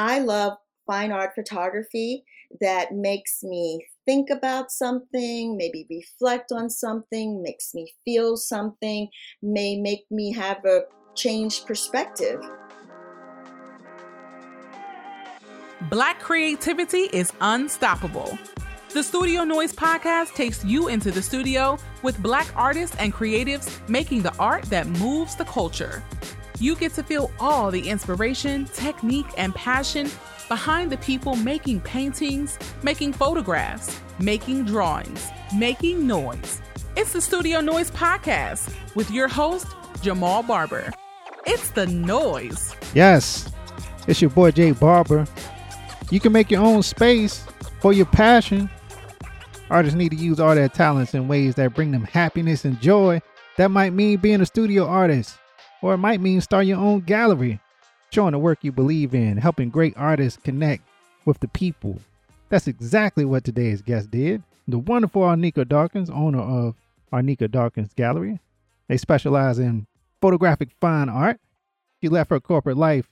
I love fine art photography that makes me think about something, maybe reflect on something, makes me feel something, may make me have a changed perspective. Black creativity is unstoppable. The Studio Noise podcast takes you into the studio with Black artists and creatives making the art that moves the culture. You get to feel all the inspiration, technique, and passion behind the people making paintings, making photographs, making drawings, making noise. It's the Studio Noise Podcast with your host, Jamal Barber. It's the noise. Yes, it's your boy Jay Barber. You can make your own space for your passion. Artists need to use all their talents in ways that bring them happiness and joy. That might mean being a studio artist, or it might mean start your own gallery showing the work you believe in, helping great artists connect with the people. That's exactly what today's guest did. The wonderful Arnika Dawkins, owner of Arnika Dawkins Gallery. They specialize in photographic fine art. She left her corporate life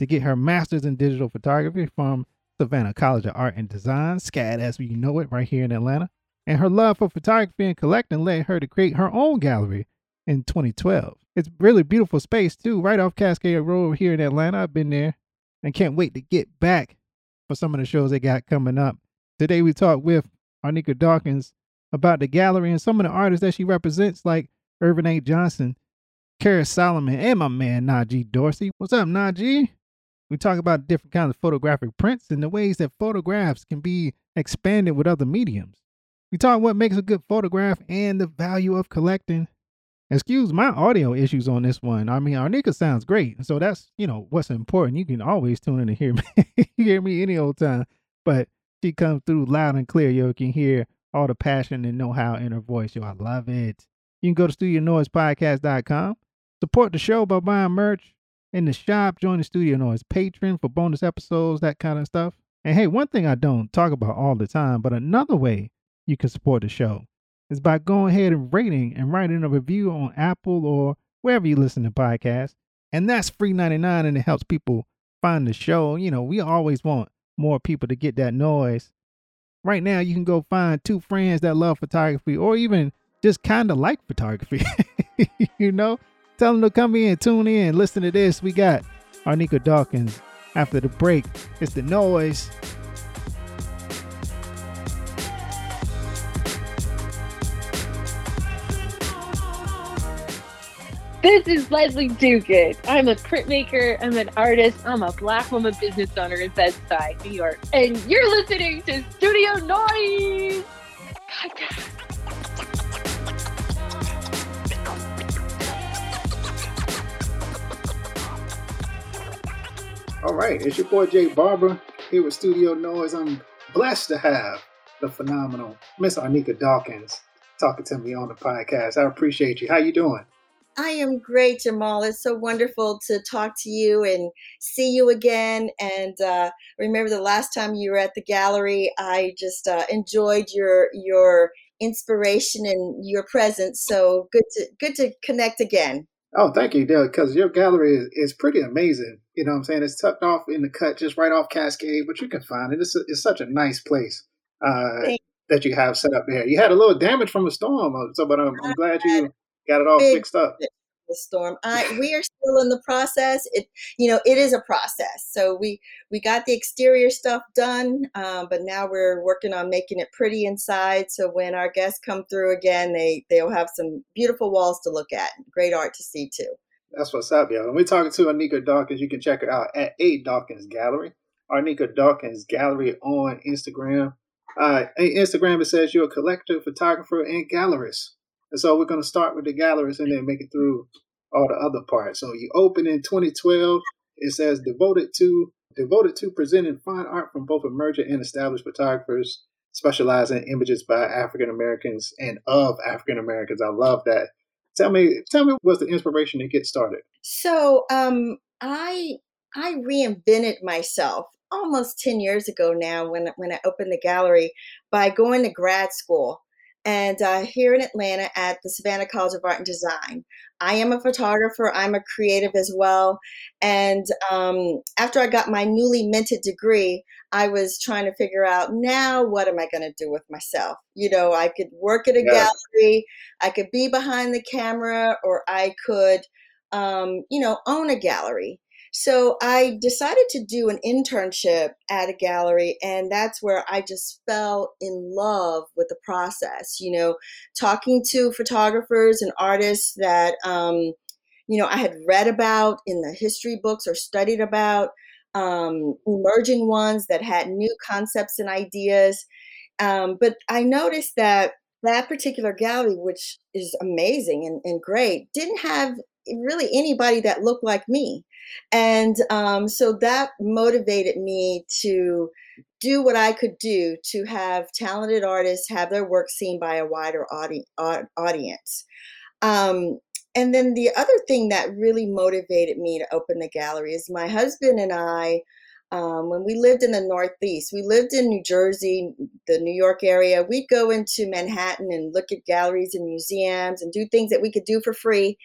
to get her master's in digital photography from Savannah College of Art and Design, SCAD as we know it, right here in Atlanta. And her love for photography and collecting led her to create her own gallery in 2012. It's really beautiful space too, right off Cascade Road here in Atlanta. I've been there and can't wait to get back for some of the shows they got coming up. Today we talked with Arnika Dawkins about the gallery and some of the artists that she represents, like Irvin A. Johnson, Kara Solomon, and my man Najee Dorsey. What's up, Najee? We talk about different kinds of photographic prints and the ways that photographs can be expanded with other mediums. We talk what makes a good photograph and the value of collecting excuse my audio issues on this one. I mean, Arnika sounds great, so that's you know what's important. You can always tune in and hear me, hear me any old time. But she comes through loud and clear. You can hear all the passion and know-how in her voice. Yo, I love it. You can go to studionoisepodcast.com, support the show by buying merch in the shop, join the Studio Noise patron for bonus episodes, that kind of stuff. And hey, one thing I don't talk about all the time, but another way you can support the show is by going ahead and rating and writing a review on Apple or wherever you listen to podcasts. And that's free 99 and it helps people find the show. You know, we always want more people to get that noise. Right now, you can go find two friends that love photography or even just kind of like photography. you know, tell them to come in, tune in, listen to this. We got Arnika Dawkins after the break. It's the noise. This is Leslie Diuguid. I'm a printmaker, I'm an artist, I'm a black woman business owner in Bed-Stuy, New York. And you're listening to Studio Noise All right, it's your boy Jay Barber here with Studio Noise. I'm blessed to have the phenomenal Miss Arnika Dawkins talking to me on the podcast. I appreciate you. How you doing? I am great, Jamal. It's so wonderful to talk to you and see you again. And uh, remember the last time you were at the gallery, I just uh, enjoyed your your inspiration and your presence. So good to good to connect again. Oh, thank you, Dale, because your gallery is, is pretty amazing. You know what I'm saying? It's tucked off in the cut, just right off Cascade, but you can find it. It's, a, it's such a nice place uh, that you have set up there. You had a little damage from a storm, uh, so but I'm, I'm glad you got it all Big fixed up. The storm. I we are still in the process. It you know it is a process. So we we got the exterior stuff done, um, but now we're working on making it pretty inside. So when our guests come through again, they they'll have some beautiful walls to look at. Great art to see too. That's what's up, y'all. And we're talking to Arnika Dawkins. You can check her out at A Dawkins Gallery. Arnika Dawkins Gallery on Instagram. Uh, Instagram it says you're a collector, photographer, and gallerist. And so we're going to start with the galleries and then make it through all the other parts. So you open in 2012. It says devoted to devoted to presenting fine art from both emerging and established photographers, specializing in images by African Americans and of African Americans. I love that. Tell me, tell me, what's the inspiration to get started? So, um, I I reinvented myself almost 10 years ago now when when I opened the gallery by going to grad school and uh, here in Atlanta at the Savannah College of Art and Design. I am a photographer, I'm a creative as well. And um, after I got my newly minted degree, I was trying to figure out now what am I going to do with myself? You know, I could work at a yeah. gallery, I could be behind the camera, or I could, um, you know, own a gallery. So I decided to do an internship at a gallery, and that's where I just fell in love with the process. You know, talking to photographers and artists that, um, you know, I had read about in the history books or studied about, um, emerging ones that had new concepts and ideas. Um, but I noticed that that particular gallery, which is amazing and, and great, didn't have really anybody that looked like me. And um, so that motivated me to do what I could do to have talented artists have their work seen by a wider audi- audience. Um, and then the other thing that really motivated me to open the gallery is my husband and I um, when we lived in the Northeast, we lived in New Jersey, the New York area. We'd go into Manhattan and look at galleries and museums and do things that we could do for free.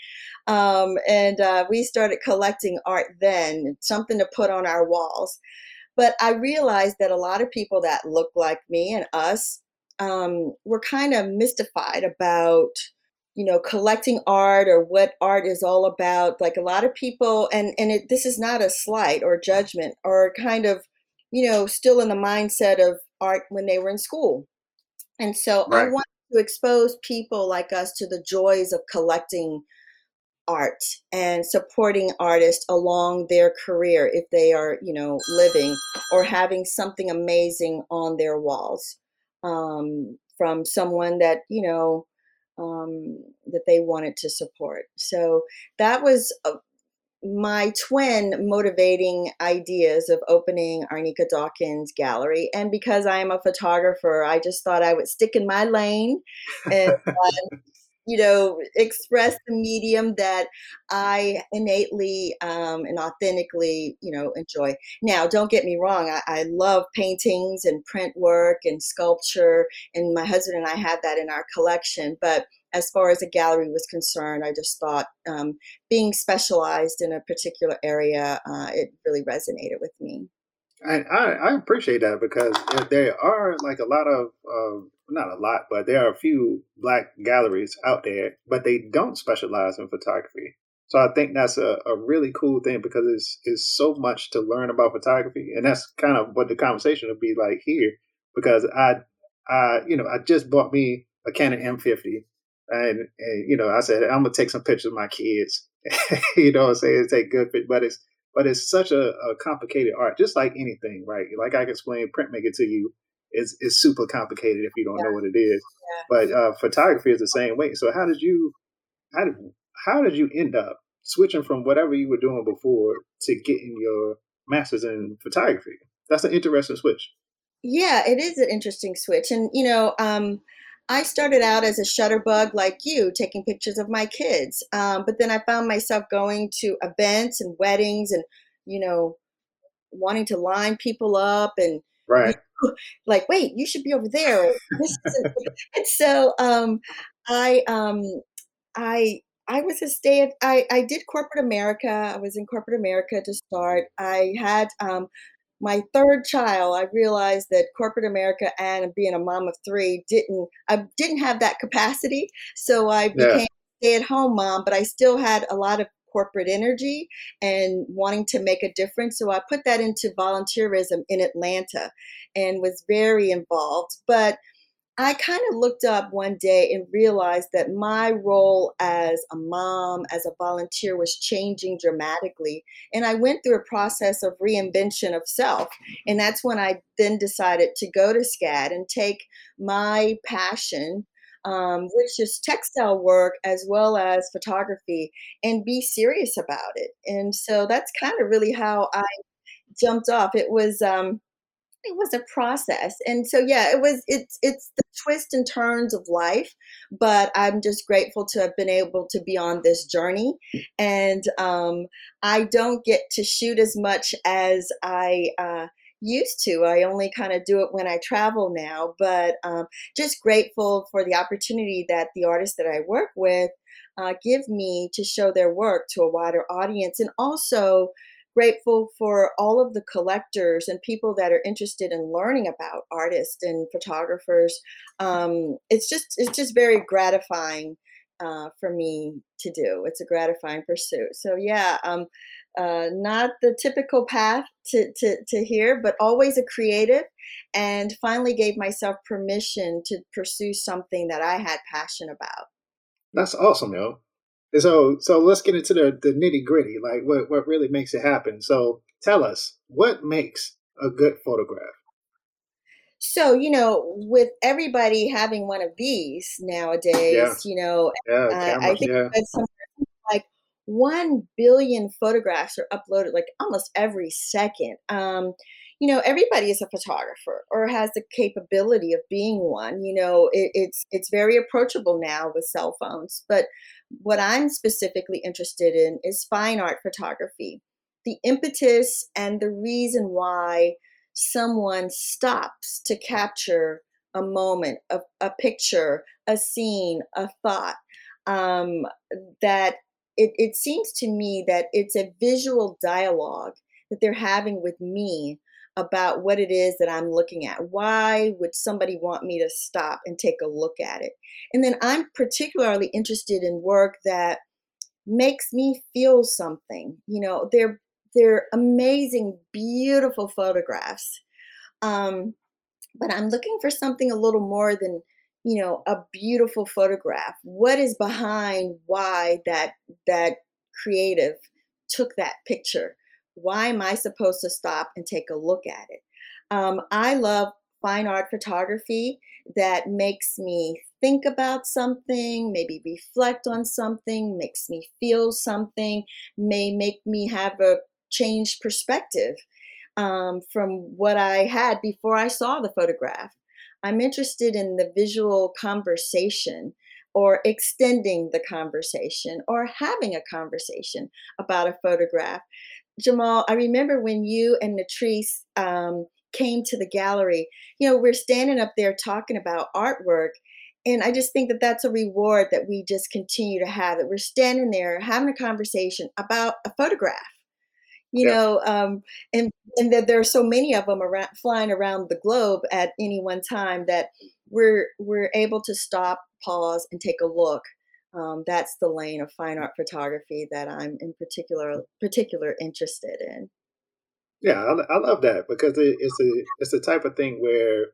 Um, and uh, we started collecting art then, something to put on our walls. But I realized that a lot of people that look like me and us um, were kind of mystified about you know collecting art or what art is all about like a lot of people and and it, this is not a slight or judgment or kind of you know still in the mindset of art when they were in school and so right. i want to expose people like us to the joys of collecting art and supporting artists along their career if they are you know living or having something amazing on their walls um, from someone that you know um, that they wanted to support. So that was uh, my twin motivating ideas of opening Arnika Dawkins Gallery. And because I am a photographer, I just thought I would stick in my lane and uh, you know, express the medium that I innately um, and authentically, you know, enjoy. Now, don't get me wrong, I, I, love paintings and print work and sculpture, and my husband and I had that in our collection. But as far as a gallery was concerned, I just thought um, being specialized in a particular area, uh, it really resonated with me. I, I, appreciate that because there are like a lot of uh, not a lot, but there are a few black galleries out there, but they don't specialize in photography. So I think that's a, a really cool thing because it's it's so much to learn about photography, and that's kind of what the conversation will be like here. Because I, I you know, I just bought me a Canon M50, and, and you know, I said I'm gonna take some pictures of my kids. you know, what I'm saying take good but it's but it's such a, a complicated art, just like anything, right? Like I can explain printmaking to you is is super complicated if you don't yeah. know what it is. Yeah. But uh, photography is the same way. So how did you how did how did you end up switching from whatever you were doing before to getting your master's in photography? That's an interesting switch. Yeah, it is an interesting switch, and you know. Um, I started out as a shutterbug like you, taking pictures of my kids. Um, but then I found myself going to events and weddings and, you know, wanting to line people up and right. like, wait, you should be over there. and so um, I, um, I, I was a stay at, I, I did corporate America. I was in corporate America to start. I had um, my third child, I realized that corporate America and being a mom of three didn't I didn't have that capacity. So I became yeah. stay at home mom, but I still had a lot of corporate energy and wanting to make a difference. So I put that into volunteerism in Atlanta and was very involved. But I kind of looked up one day and realized that my role as a mom, as a volunteer, was changing dramatically. And I went through a process of reinvention of self. And that's when I then decided to go to SCAD and take my passion, um, which is textile work as well as photography, and be serious about it. And so that's kind of really how I jumped off. It was. Um, it was a process and so yeah it was it's it's the twists and turns of life but i'm just grateful to have been able to be on this journey and um, i don't get to shoot as much as i uh, used to. I only kind of do it when I travel now, but um, just grateful for the opportunity that the artists that I work with uh, give me to show their work to a wider audience, and also grateful for all of the collectors and people that are interested in learning about artists and photographers. Um, it's just it's just very gratifying uh, for me to do. It's a gratifying pursuit. So yeah, um, uh, not the typical path to, to, to here, but always a creative and finally gave myself permission to pursue something that I had passion about. That's awesome, yo. So, so let's get into the, the nitty gritty, like what, what really makes it happen. So tell us what makes a good photograph? So, you know, with everybody having one of these nowadays, yeah. you know, yeah, uh, I think yeah. like 1 billion photographs are uploaded like almost every second. Um, you know, everybody is a photographer or has the capability of being one. You know, it, it's it's very approachable now with cell phones. But what I'm specifically interested in is fine art photography. The impetus and the reason why someone stops to capture a moment, a, a picture, a scene, a thought, um, that it, it seems to me that it's a visual dialogue that they're having with me about what it is that I'm looking at. Why would somebody want me to stop and take a look at it? And then I'm particularly interested in work that makes me feel something. You know, they're they're amazing, beautiful photographs. Um, but I'm looking for something a little more than, you know, a beautiful photograph. What is behind why that that creative took that picture? Why am I supposed to stop and take a look at it? Um, I love fine art photography that makes me think about something, maybe reflect on something, makes me feel something, may make me have a changed perspective um, from what I had before I saw the photograph. I'm interested in the visual conversation or extending the conversation or having a conversation about a photograph. Jamal, I remember when you and Natrice um, came to the gallery, you know, we're standing up there talking about artwork. And I just think that that's a reward that we just continue to have, that we're standing there having a conversation about a photograph you yeah. know um, and and that there are so many of them around flying around the globe at any one time that we're we're able to stop pause and take a look um, that's the lane of fine art photography that i'm in particular particular interested in yeah i, I love that because it, it's a it's the type of thing where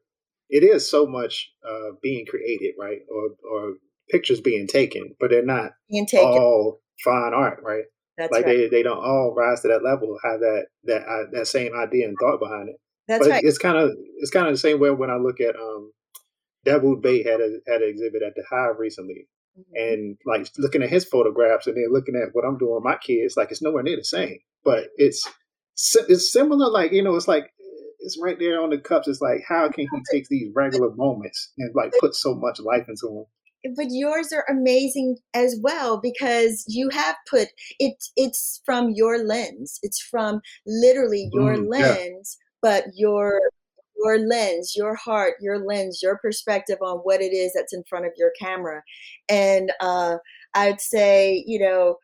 it is so much uh, being created right or or pictures being taken but they're not being taken. all fine art right that's like right. they, they don't all rise to that level, have that that uh, that same idea and thought behind it. That's but right. It's kind of it's kind of the same way when I look at um, Dawoud Bey had a had an exhibit at the High recently, mm-hmm. and like looking at his photographs and then looking at what I'm doing with my kids, like it's nowhere near the same, but it's it's similar. Like you know, it's like it's right there on the cups. It's like how can he take these regular moments and like put so much life into them? but yours are amazing as well because you have put it it's from your lens it's from literally your mm, lens yeah. but your your lens your heart your lens your perspective on what it is that's in front of your camera and uh, i'd say you know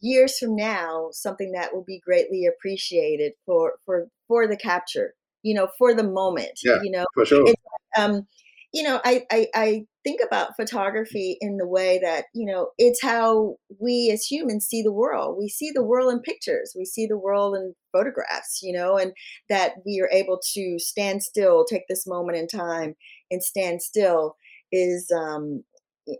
years from now something that will be greatly appreciated for for for the capture you know for the moment yeah, you know for sure. um you know I, I i think about photography in the way that you know it's how we as humans see the world. We see the world in pictures. We see the world in photographs you know and that we are able to stand still take this moment in time and stand still is um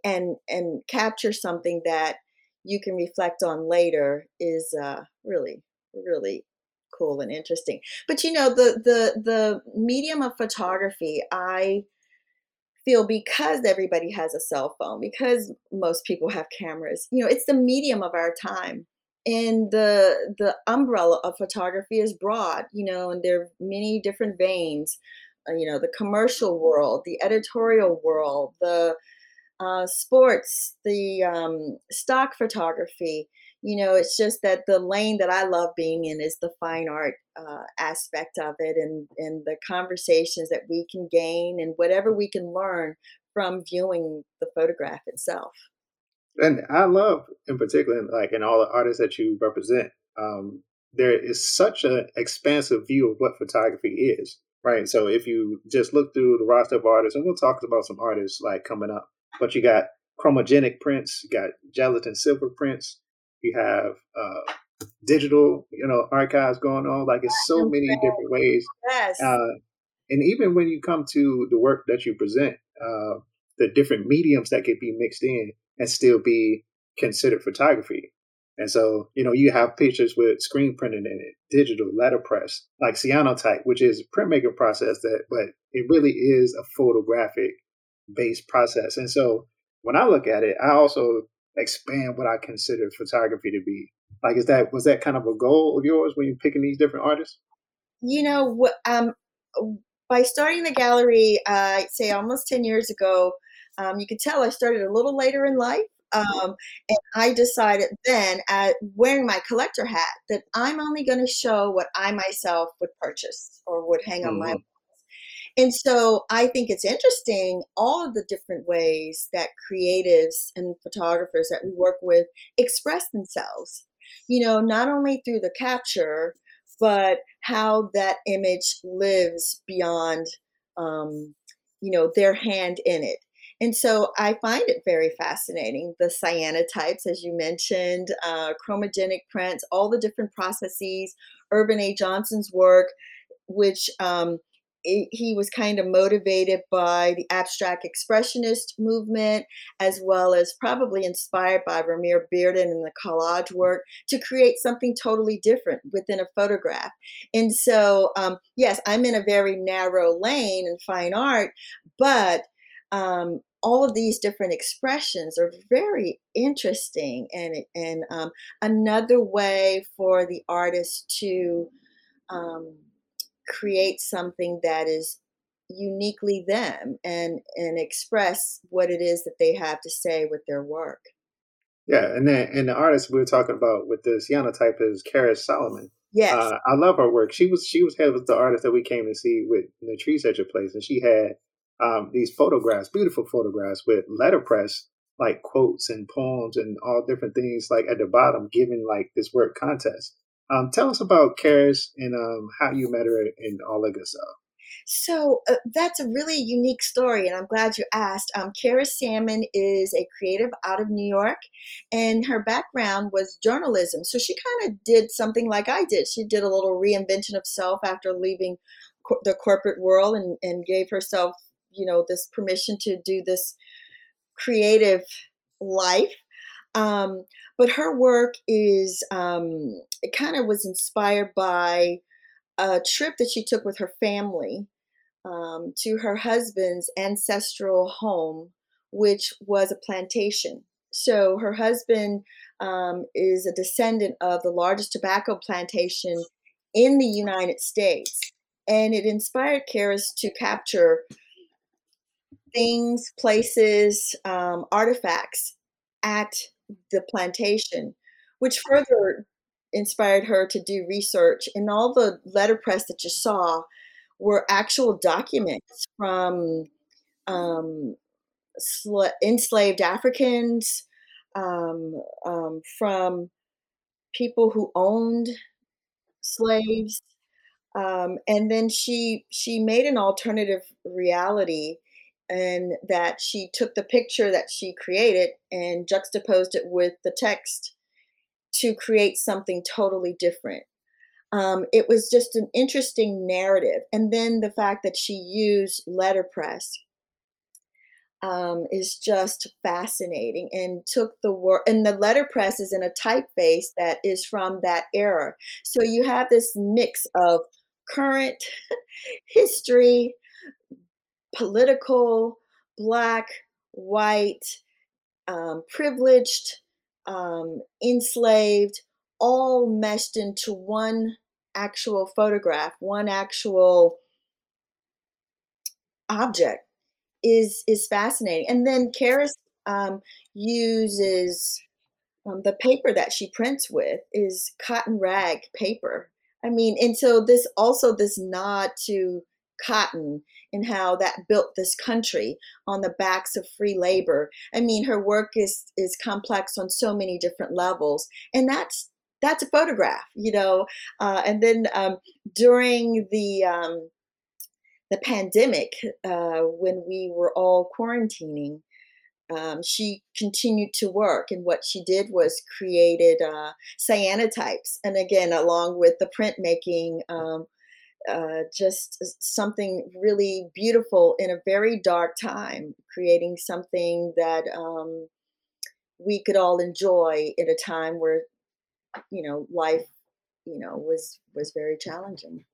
and and capture something that you can reflect on later is uh really really cool and interesting. But you know the the the medium of photography i feel because everybody has a cell phone, because most people have cameras, you know, it's the medium of our time. And the the umbrella of photography is broad, you know, and there are many different veins. Uh, you know, the commercial world, the editorial world, the uh, sports, the um, stock photography. You know, it's just that the lane that I love being in is the fine art uh, aspect of it and, and the conversations that we can gain and whatever we can learn from viewing the photograph itself. And I love, in particular, like in all the artists that you represent, um, there is such an expansive view of what photography is, right? So if you just look through the roster of artists, and we'll talk about some artists like coming up, but you got chromogenic prints, you got gelatin silver prints, you have uh, digital, you know, archives going on. Like it's so many different ways. Yes. Uh, and even when you come to the work that you present, uh, the different mediums that could be mixed in and still be considered photography. And so, you know, you have pictures with screen printing in it, digital, letterpress, like cyanotype, which is a printmaking process that, but it really is a photographic based process. And so when I look at it, I also expand what I consider photography to be. Like, is that was that kind of a goal of yours when you're picking these different artists? You know, um, by starting the gallery, uh, I'd say almost ten years ago, um, you could tell I started a little later in life. Um, and I decided then, at wearing my collector hat, that I'm only going to show what I myself would purchase or would hang on mm-hmm. my and so I think it's interesting all of the different ways that creatives and photographers that we work with express themselves. You know, not only through the capture, but how that image lives beyond, um, you know, their hand in it. And so I find it very fascinating. The cyanotypes, as you mentioned, uh, chromogenic prints, all the different processes, Irvin A. Johnson's work, which um, he was kind of motivated by the abstract expressionist movement, as well as probably inspired by Romare Bearden and the collage work to create something totally different within a photograph. And so, um, yes, I'm in a very narrow lane in fine art, but um, all of these different expressions are very interesting and and um, another way for the artist to um, create something that is uniquely them and and express what it is that they have to say with their work. Yeah, and then and the artist we were talking about with the cyanotype is Keris Solomon. Yes, uh, I love her work. She was she was head of the artist that we came to see with the Tree Searcher place, and she had um, these photographs, beautiful photographs with letterpress like quotes and poems and all different things like at the bottom, giving like this word contest. Um, tell us about Keris and um, how you met her good stuff. So uh, that's a really unique story, and I'm glad you asked. Um, Keris Salmon is a creative out of New York, and her background was journalism. So she kind of did something like I did. She did a little reinvention of self after leaving co- the corporate world and, and gave herself, you know, this permission to do this creative life. Um, but her work is um, it kind of was inspired by a trip that she took with her family um, to her husband's ancestral home, which was a plantation. So her husband um, is a descendant of the largest tobacco plantation in the United States. And it inspired Keris to capture things, places, um, artifacts at the plantation, which further inspired her to do research. And all the letterpress that you saw were actual documents from um, sl- enslaved Africans, um, um, from people who owned slaves. Um, and then she she made an alternative reality and that she took the picture that she created and juxtaposed it with the text to create something totally different. Um, it was just an interesting narrative. And then the fact that she used letterpress um, is just fascinating and took the word, and the letterpress is in a typeface that is from that era. So you have this mix of current history, political, black, white, um, privileged, um, enslaved, all meshed into one actual photograph, one actual object is is fascinating. And then Keris um, uses um, the paper that she prints with is cotton rag paper. I mean, and so this also this nod to cotton and how that built this country on the backs of free labor. I mean, her work is is complex on so many different levels, and that's that's a photograph, you know. Uh, and then um, during the um, the pandemic, uh, when we were all quarantining, um, she continued to work and what she did was created uh, cyanotypes and again along with the printmaking um, uh, just something really beautiful in a very dark time creating something that um, we could all enjoy in a time where you know life you know was was very challenging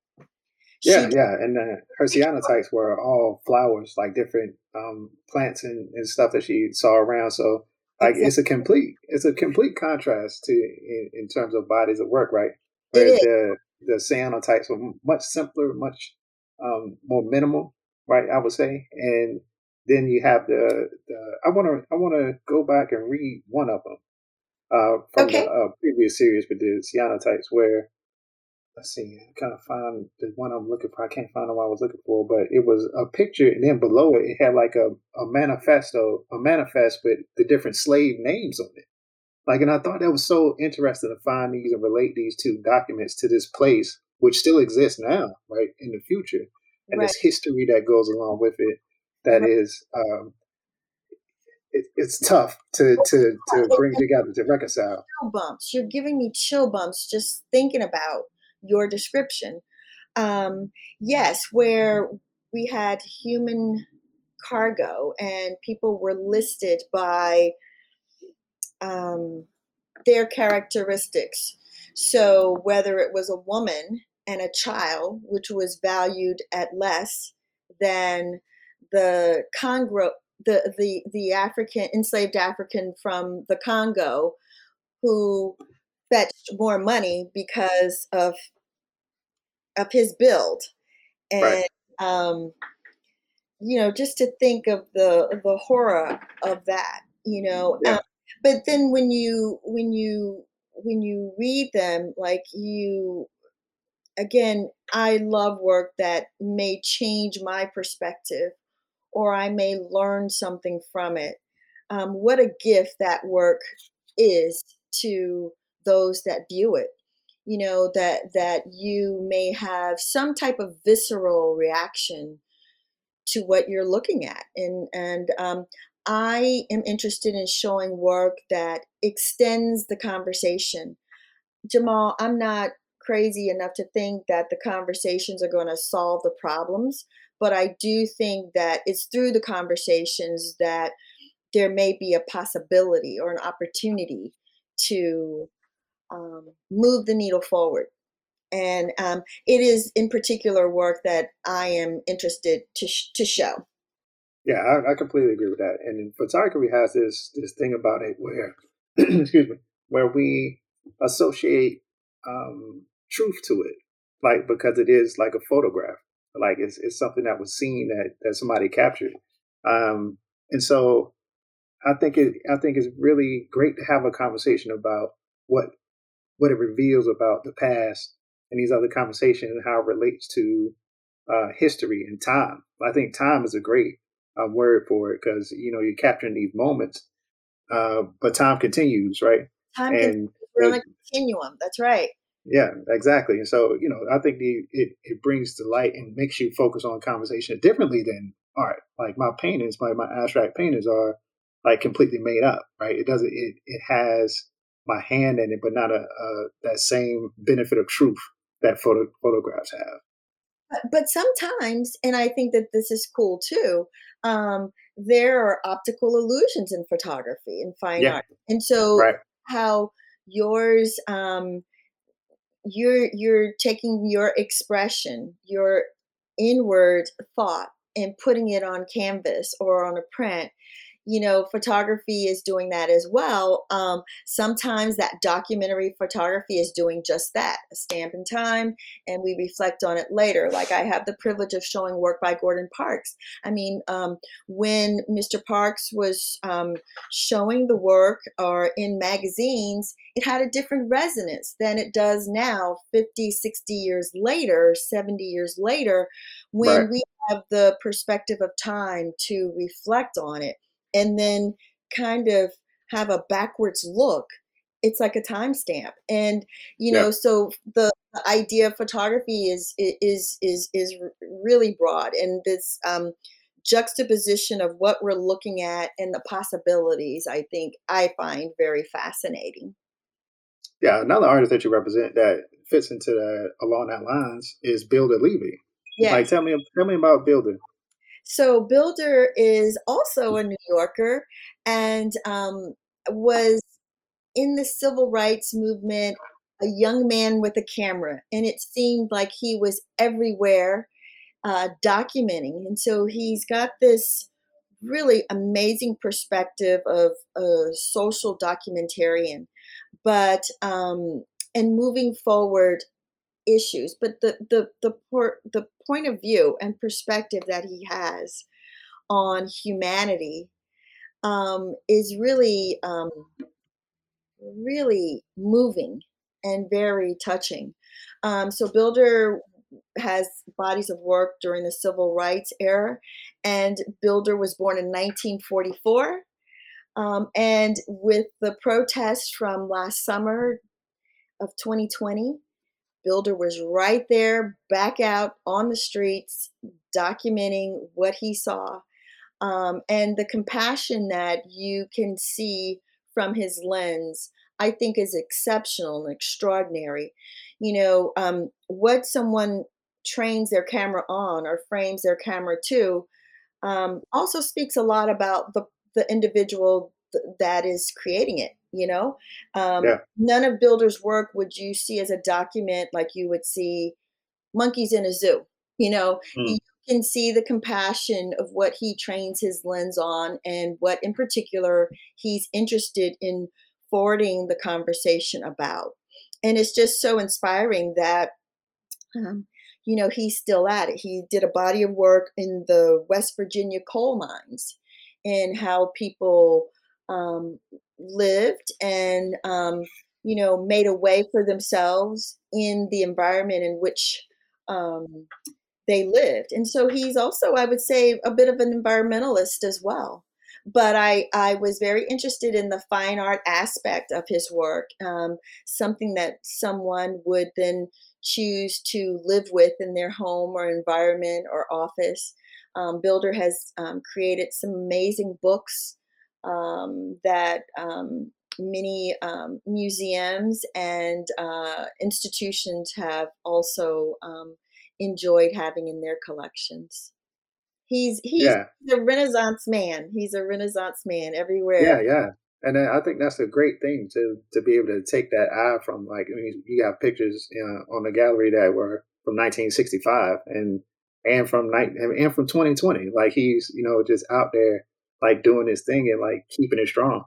yeah, she, yeah, and uh, her cyanotypes were all flowers, like different um, plants and, and stuff that she saw around. So, like, exactly. it's a complete, it's a complete contrast to in, in terms of bodies of work, right? Where the the cyanotypes were much simpler, much um, more minimal, right? I would say, and then you have the, the I want to I want to go back and read one of them uh, from okay. the uh, previous series with the cyanotypes, where let's see, I kind of find the one I'm looking for. I can't find the one I was looking for, but it was a picture, and then below it, it had like a, a manifesto, a manifest with the different slave names on it. Like, and I thought that was so interesting to find these and relate these two documents to this place, which still exists now, right, in the future, and right. this history that goes along with it. That right. is, um, it, it's tough to to to bring together to reconcile. Chill bumps. You're giving me chill bumps just thinking about your description. Um, yes, where we had human cargo and people were listed by um, their characteristics. So whether it was a woman and a child, which was valued at less than the Congo, the, the, the African, enslaved African from the Congo, who fetched more money because of of his build and right. um you know just to think of the the horror of that you know yeah. um, but then when you when you when you read them like you again i love work that may change my perspective or i may learn something from it. Um, what a gift that work is to those that view it you know that that you may have some type of visceral reaction to what you're looking at. And and um, i am interested in showing work that extends the conversation jamal i'm not crazy enough to think that the conversations are going to solve the problems but i do think that it's through the conversations that there may be a possibility or an opportunity to um, move the needle forward. And um, it is in particular work that I am interested to, sh- to show. Yeah, I, I, completely agree with that. And photography has this this thing about it where, excuse me, where we associate um, truth to it, like because it is like a photograph, like it's it's something that was seen that that somebody captured. Um, and so, I think it I think it's really great to have a conversation about what what it reveals about the past and these other conversations and how it relates to uh, history and time. I think time is a great uh, word for it because you know you're capturing these moments, uh, but time continues, right? Time and we're on a continuum. That's right. Yeah, exactly. And so you know, I think the, it it brings to light and makes you focus on conversation differently than art. Like my paintings, my my abstract paintings are like completely made up, right? It doesn't. It it has my hand in it, but not a, a that same benefit of truth that photo, photographs have. But, sometimes, and I think that this is cool too. Um, there are optical illusions in photography and fine yeah. art, and so right. how yours, um, you're you're taking your expression, your inward thought, and putting it on canvas or on a print you know, photography is doing that as well. Um, sometimes that documentary photography is doing just that a stamp in time, and we reflect on it later. Like I have the privilege of showing work by Gordon Parks. I mean, um, when Mr. Parks was um, showing the work or in magazines, it had a different resonance than it does now, 50, 60 years later, 70 years later, when right. we have the perspective of time to reflect on it and then kind of have a backwards look it's like a timestamp and you know so the, idea of photography is is is is really broad and this um, juxtaposition of what we're looking at and the possibilities i think i find very fascinating. Yeah another artist that you represent that fits into that along that lines is builder levy. Yeah like tell me tell me about builder so Builder is also a New Yorker and um, was in the civil rights movement, a young man with a camera. And it seemed like he was everywhere uh, documenting. And so he's got this really amazing perspective of a social documentarian. But, um, and moving forward, issues, but the the the por- the point of view and perspective that he has on humanity um, is really um, really moving and very touching. Um, so Builder has bodies of work during the civil rights era, and Builder was born in 1944. Um, and with the protests from last summer of 2020, Builder was right there, back out on the streets, documenting what he saw. Um, and the compassion that you can see from his lens, I think, is exceptional and extraordinary. You know, um, what someone trains their camera on or frames their camera to um, also speaks a lot about the, the individual th- that is creating it you know um, yeah. none of builder's work would you see as a document like you would see monkeys in a zoo you know mm. you can see the compassion of what he trains his lens on and what in particular he's interested in forwarding the conversation about and it's just so inspiring that um, you know he's still at it he did a body of work in the west virginia coal mines and how people um, lived and um, you know made a way for themselves in the environment in which um, they lived. And so he's also i would say a bit of an environmentalist as well. But i i was very interested in the fine art aspect of his work um, something that someone would then choose to live with in their home or environment or office. Um, builder has um, created some amazing books um, that um, many um, museums and uh, institutions have also um, enjoyed having in their collections. He's he's yeah. a Renaissance man. He's a Renaissance man everywhere. Yeah, yeah. And I think that's a great thing to to be able to take that eye from like I mean, you got pictures on the gallery that were from 1965 and and from night and from 2020. Like he's you know just out there like doing his thing and like keeping it strong.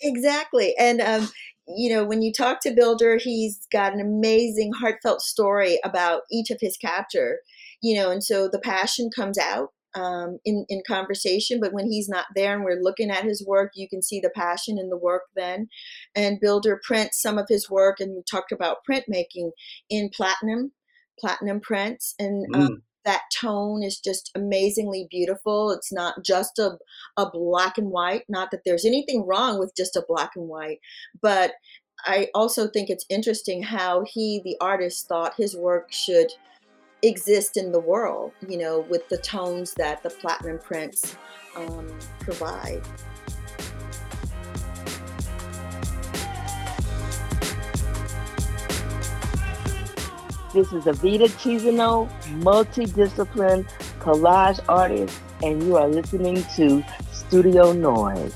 Exactly. And, um, you know, when you talk to Builder, he's got an amazing, heartfelt story about each of his capture, you know, and so the passion comes out um, in, in conversation, but when he's not there and we're looking at his work, you can see the passion in the work then. And Builder prints some of his work, and we talked about printmaking in platinum, platinum prints. And um, mm that tone is just amazingly beautiful. It's not just a, a black and white. Not that there's anything wrong with just a black and white, but I also think it's interesting how he, the artist, thought his work should exist in the world, you know, with the tones that the platinum prints um, provide. This is Avita Chizano, multidiscipline collage artist, and you are listening to Studio Noise.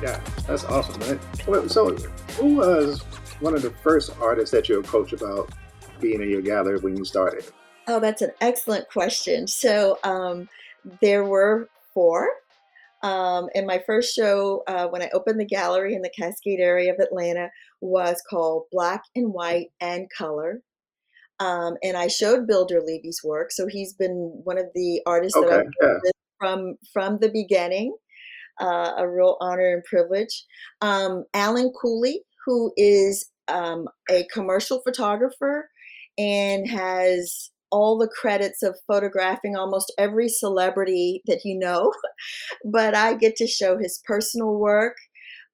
Yeah, that's awesome, man. So, who was one of the first artists that you approached about being in your gallery when you started? Oh, that's an excellent question. So um, there were four. Um, and my first show, uh, when I opened the gallery in the Cascade area of Atlanta, was called Black and White and Color. Um, and I showed Builder Levy's work. So he's been one of the artists that I've yeah. from from the beginning. Uh, a real honor and privilege. Um, Alan Cooley, who is um, a commercial photographer and has all the credits of photographing almost every celebrity that you know, but I get to show his personal work,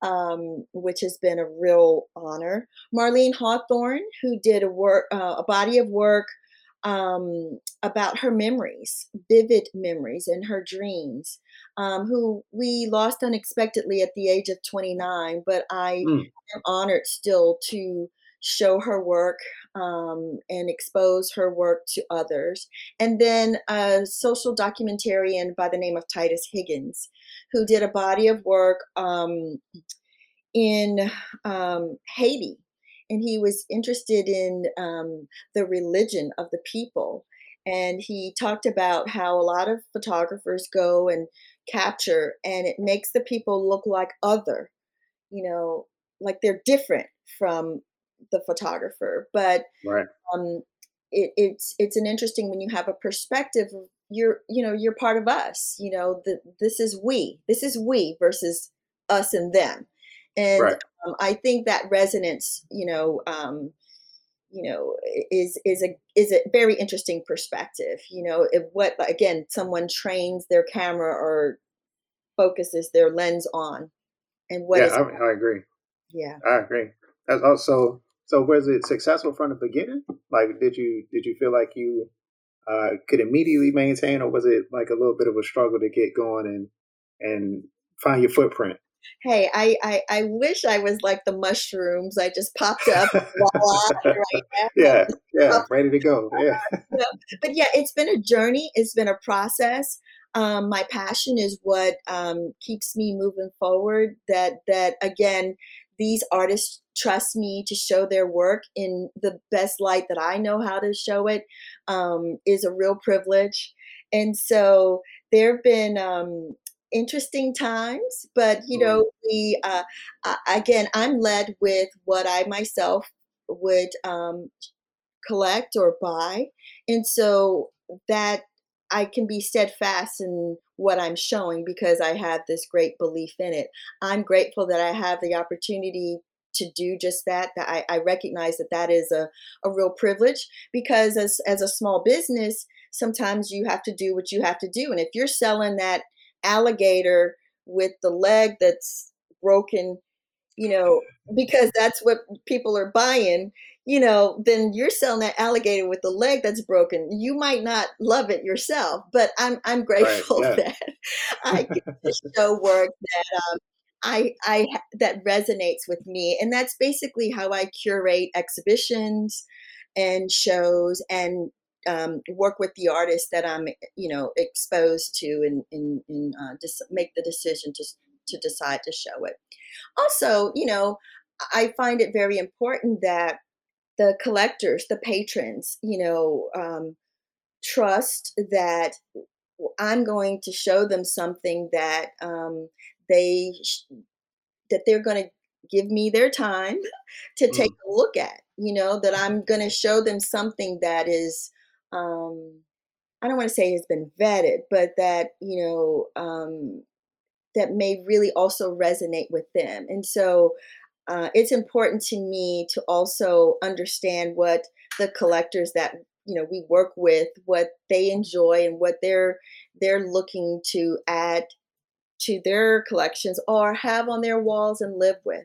um, which has been a real honor. Marlene Hawthorne, who did a work, uh, a body of work um, about her memories, vivid memories, and her dreams, um, who we lost unexpectedly at the age of 29. But I Mm. am honored still to show her work um, and expose her work to others. And then a social documentarian by the name of Titus Heagins, who did a body of work um, in um, Haiti. And he was interested in um, the religion of the people. And he talked about how a lot of photographers go and capture, and it makes the people look like other, you know, like they're different from the photographer. But Right. um, it, it's it's an interesting when you have a perspective. You're you know you're part of us. You know this is we. This is we versus us and them. And Right. um, I think that resonance, you know, um, you know, is is a is a very interesting perspective. You know, if what again someone trains their camera or focuses their lens on, and what Yeah, is I, I agree. yeah. I agree. That's also so. Was it successful from the beginning? Like, did you did you feel like you uh, could immediately maintain, or was it like a little bit of a struggle to get going and and find your footprint? Hey, I, I I wish I was like the mushrooms. I just popped up, voila, right now. yeah, yeah, ready to go. Yeah, but yeah, it's been a journey. It's been a process. Um, my passion is what um, keeps me moving forward. That that again, these artists trust me to show their work in the best light that I know how to show it um, is a real privilege. And so there have been um, interesting times, but you know, we uh, uh, again, I'm led with what I myself would um, collect or buy. And so that I can be steadfast in what I'm showing because I have this great belief in it. I'm grateful that I have the opportunity to do just that. That I, I recognize that that is a, a real privilege because as as a small business, sometimes you have to do what you have to do. And if you're selling that alligator with the leg that's broken, you know, because that's what people are buying, you know, then you're selling that alligator with the leg that's broken. You might not love it yourself, but I'm I'm grateful yeah. that I get to show work that um, I I that resonates with me, and that's basically how I curate exhibitions and shows and um, work with the artists that I'm you know exposed to and and, and uh, just make the decision to to decide to show it. Also, you know, I find it very important that the collectors, the patrons, you know, um, trust that I'm going to show them something that um, they sh- that they're going to give me their time to take Mm. a look at. You know, that I'm going to show them something that is. Um, I don't want to say has been vetted, but that you know um, that may really also resonate with them. And so uh, it's important to me to also understand what the collectors that you know we work with, what they enjoy, and what they're they're looking to add to their collections or have on their walls and live with.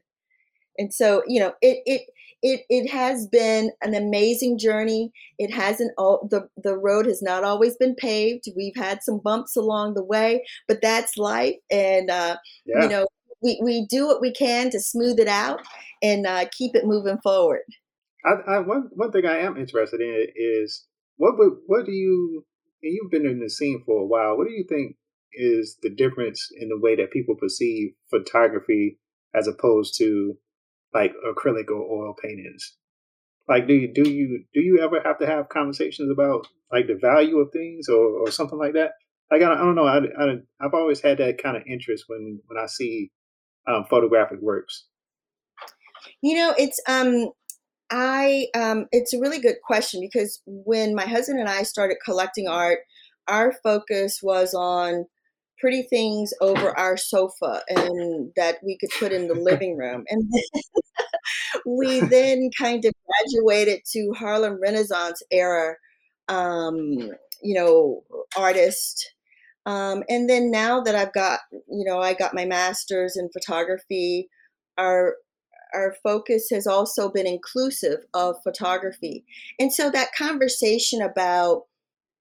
And so, you know, it it it it has been an amazing journey. It hasn't all the the road has not always been paved. We've had some bumps along the way, but that's life. And uh, you know, we we do what we can to smooth it out and uh, keep it moving forward. I, I one one thing I am interested in is what would what do you and you've been in the scene for a while. What do you think is the difference in the way that people perceive photography as opposed to like acrylic or oil paintings? Like, do you do you do you ever have to have conversations about like the value of things or, or something like that? Like, I, I don't know. I, I I've always had that kind of interest when when I see um, photographic works. You know, it's um I um it's a really good question because when my husband and I started collecting art, our focus was on pretty things over our sofa and that we could put in the living room. And we then kind of graduated to Harlem Renaissance era um, you know, artist. Um, and then now that I've got, you know, I got my master's in photography, our our focus has also been inclusive of photography. And so that conversation about,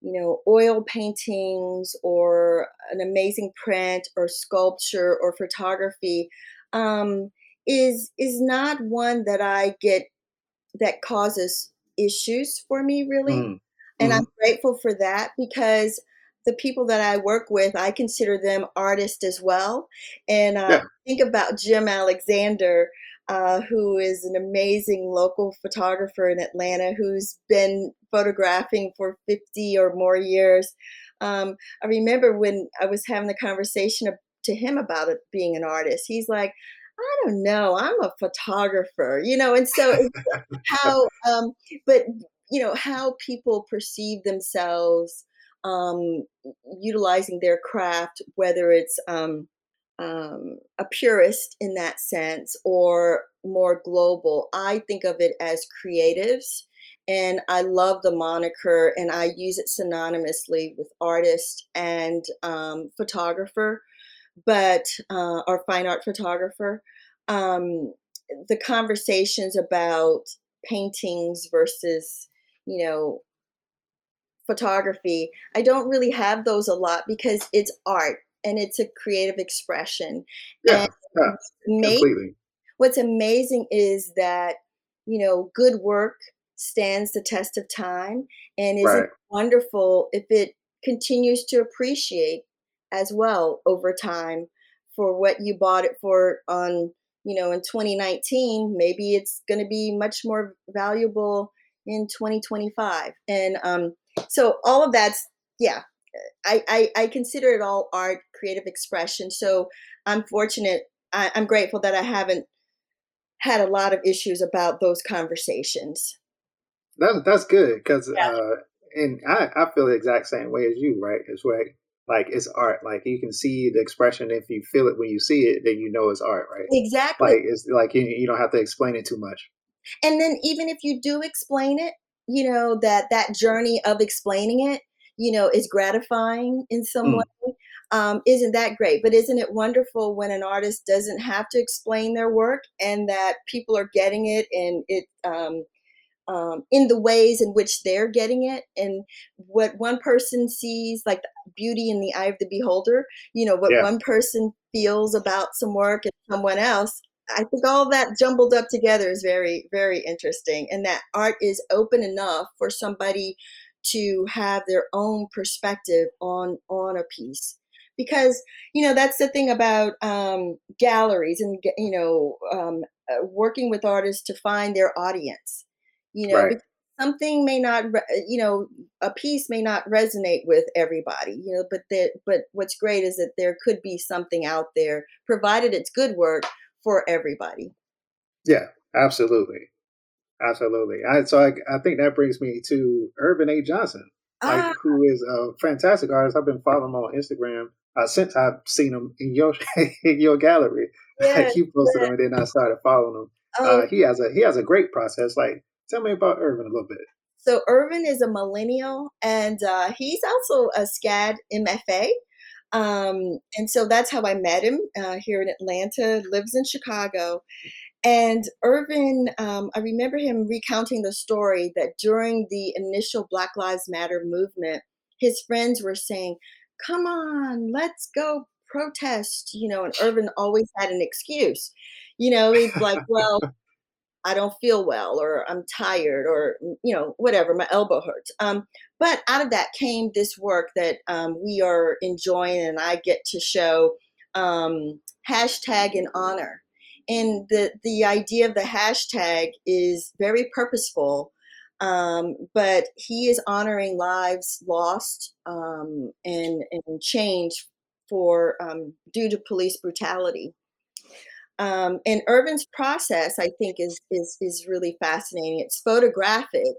you know, oil paintings or an amazing print or sculpture or photography um, is is not one that I get that causes issues for me really. Mm. And mm-hmm. I'm grateful for that because the people that I work with, I consider them artists as well. And uh, yeah. think about Jim Alexander, uh, who is an amazing local photographer in Atlanta who's been photographing for 50 or more years. Um, I remember when I was having the conversation to him about it being an artist, he's like, I don't know, I'm a photographer, you know, and so how, um, but you know, how people perceive themselves um, utilizing their craft, whether it's um, um, a purist in that sense or more global. I think of it as creatives. And I love the moniker, and I use it synonymously with artist and um, photographer, but uh, or fine art photographer. Um, the conversations about paintings versus, you know, photography. I don't really have those a lot because it's art and it's a creative expression. Yeah, yeah completely. What's amazing is that, you know, good work stands the test of time and is right. wonderful if it continues to appreciate as well over time for what you bought it for on you know in 2019 maybe it's going to be much more valuable in 2025 and um so all of that's yeah I, I, I consider it all art, creative expression. So I'm fortunate. I, I'm grateful that I haven't had a lot of issues about those conversations. That's that's good because, yeah. uh, and I, I feel the exact same way as you, right? It's right. Like it's art. Like you can see the expression. If you feel it when you see it, then you know it's art, right? Exactly. Like it's like you, you don't have to explain it too much. And then even if you do explain it, you know that that journey of explaining it you know, is gratifying in some mm. way. Um, isn't that great? But isn't it wonderful when an artist doesn't have to explain their work and that people are getting it and it um, um, in the ways in which they're getting it and what one person sees, like beauty in the eye of the beholder, you know, what yeah. one person feels about some work and someone else. I think all that jumbled up together is very, very interesting. And that art is open enough for somebody to have their own perspective on on a piece because you know that's the thing about um, galleries and you know um, uh, working with artists to find their audience you know right. something may not you know a piece may not resonate with everybody you know but that but what's great is that there could be something out there provided it's good work for everybody yeah absolutely Absolutely. I, so I, I think that brings me to Irvin A. Johnson, like, ah. who is a fantastic artist. I've been following him on Instagram uh, since I've seen him in your in your gallery. Yes, you posted him, and then I started following him. Oh. Uh, he has a he has a great process. Like, tell me about Irvin a little bit. So Irvin is a millennial, and uh, he's also a SCAD MFA. Um, and so that's how I met him uh, here in Atlanta. Lives in Chicago, and Irvin, um, I remember him recounting the story that during the initial Black Lives Matter movement, his friends were saying, Come on, let's go protest, you know, and Irvin always had an excuse. You know, he's like, Well, I don't feel well, or I'm tired, or, you know, whatever, my elbow hurts. Um, but out of that came this work that um, we are enjoying, and I get to show um, hashtag in honor and the the idea of the hashtag is very purposeful. Um, but he is honoring lives lost um, and and change for um, due to police brutality. Um, and Irvin's process, I think, is is is really fascinating. It's photographic,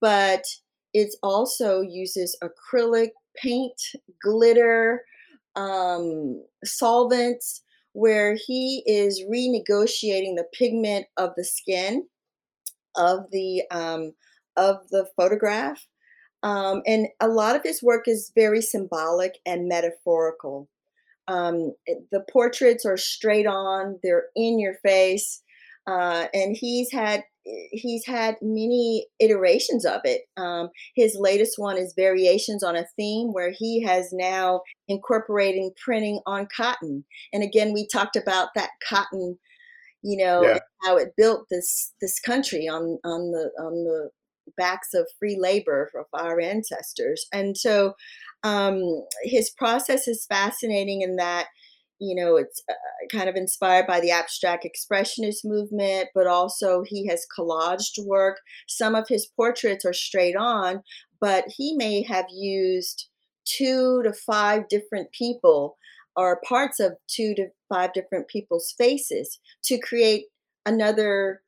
but it also uses acrylic paint, glitter, um, solvents, where he is renegotiating the pigment of the skin of the um, of the photograph. Um, and a lot of his work is very symbolic and metaphorical. Um, the portraits are straight on; they're in your face, uh, and he's had he's had many iterations of it. Um, his latest one is variations on a theme, where he has now incorporating printing on cotton. And again, we talked about that cotton, you know, Yeah. how it built this this country on on the on the backs of free labor of our ancestors. And so um, his process is fascinating in that, you know, it's uh, kind of inspired by the abstract expressionist movement, but also he has collaged work. Some of his portraits are straight on, but he may have used two to five different people or parts of two to five different people's faces to create another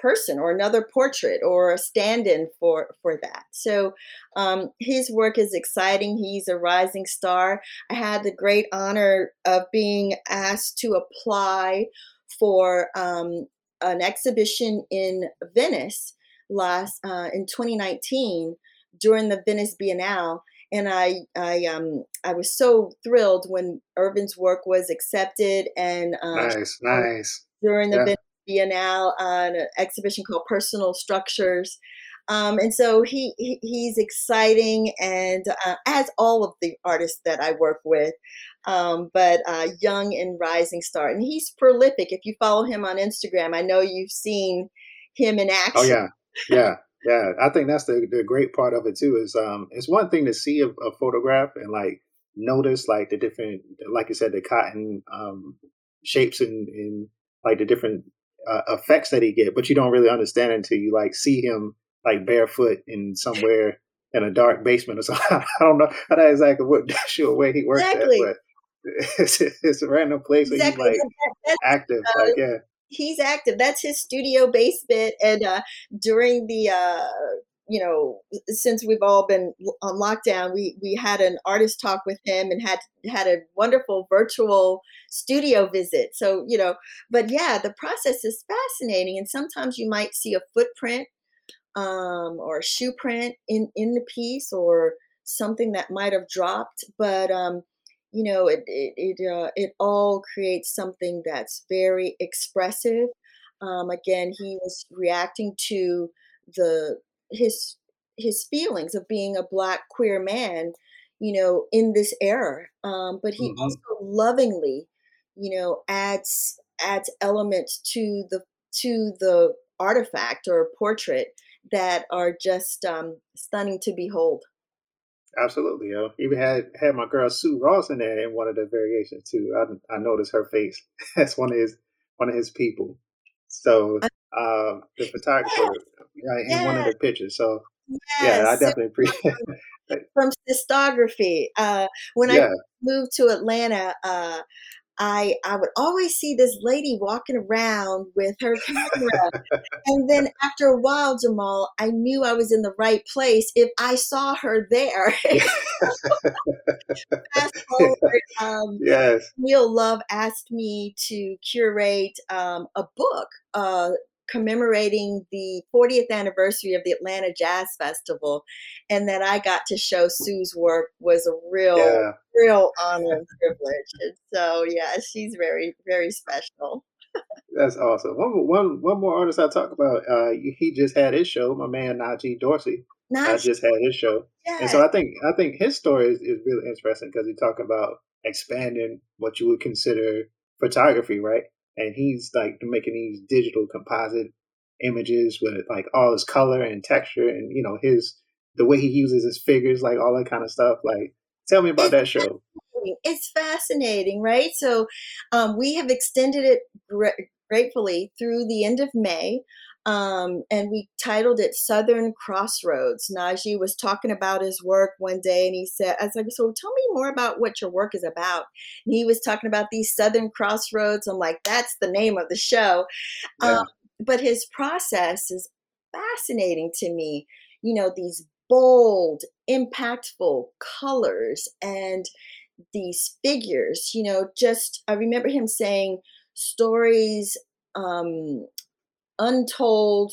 person or another portrait or a stand-in for for that so um, his work is exciting he's a rising star i had the great honor of being asked to apply for um, an exhibition in venice last uh, in 2019 during the venice biennale and I, I, um, I was so thrilled when Irvin's work was accepted and uh, Nice, nice. during the Yeah. Biennale on an exhibition called Personal Structures. Um, and so he, he he's exciting, and uh, as all of the artists that I work with, um, but uh, young and rising star, and he's prolific. If you follow him on Instagram, I know you've seen him in action. Oh yeah, yeah, yeah. I think that's the the great part of it too. Is um, it's one thing to see a, a photograph and like notice like the different, like you said, the cotton um shapes and, and like the different uh, effects that he get, but you don't really understand until you like see him like barefoot in somewhere in a dark basement or something. I don't know. I don't exactly what sure where he works Exactly. at, but it's, it's a random place where exactly. he's like That- that- active. uh, Like yeah, he's active. That's his studio basement. And uh, during the, uh, you know, since we've all been on lockdown, we we had an artist talk with him and had had a wonderful virtual studio visit. So you know, but yeah, the process is fascinating. And sometimes you might see a footprint um, or a shoe print in in the piece or something that might have dropped, but um, you know, it it it, uh, it all creates something that's very expressive. Um, again, he was reacting to the his his feelings of being a black queer man, you know, in this era. Um, but he hmm also lovingly, you know, adds adds elements to the to the artifact or portrait that are just um, stunning to behold. Absolutely, yo. Even had had my girl Sue Ross in there in one of the variations too. I I noticed her face. That's one of his one of his people. So Uh, um, the photographer yeah, in one of the pictures. So yeah, I definitely appreciate. it. from Sistagraphy. Uh, when I moved to Atlanta, uh, I I would always see this lady walking around with her camera, and then after a while, Jamal, I knew I was in the right place if I saw her there. Fast forward, um, yes, Neil Love asked me to curate um, a book uh, commemorating the 40th anniversary of the Atlanta Jazz Festival, and that I got to show Sue's work was a real, yeah. real honor and privilege. And so, yeah, she's very, very special. That's awesome. One more- one one more artist I talk about. Uh, he just had his show. My man Najee Dorsey. Najee. I just had his show. And so. I think I think his story is, is really interesting because he talk about expanding what you would consider photography, right? And he's like making these digital composite images with like all his color and texture and you know his the way he uses his figures, like all that kind of stuff. Like, tell me about that show. It's fascinating, right? So um, we have extended it gratefully through the end of May. Um, and we titled it Southern Crossroads. Najee was talking about his work one day and he said, I was like, so tell me more about what your work is about. And he was talking about these Southern Crossroads. I'm like, that's the name of the show. Yeah. Um, but his process is fascinating to me. You know, these bold, impactful colors and these figures, you know, just I remember him saying stories um untold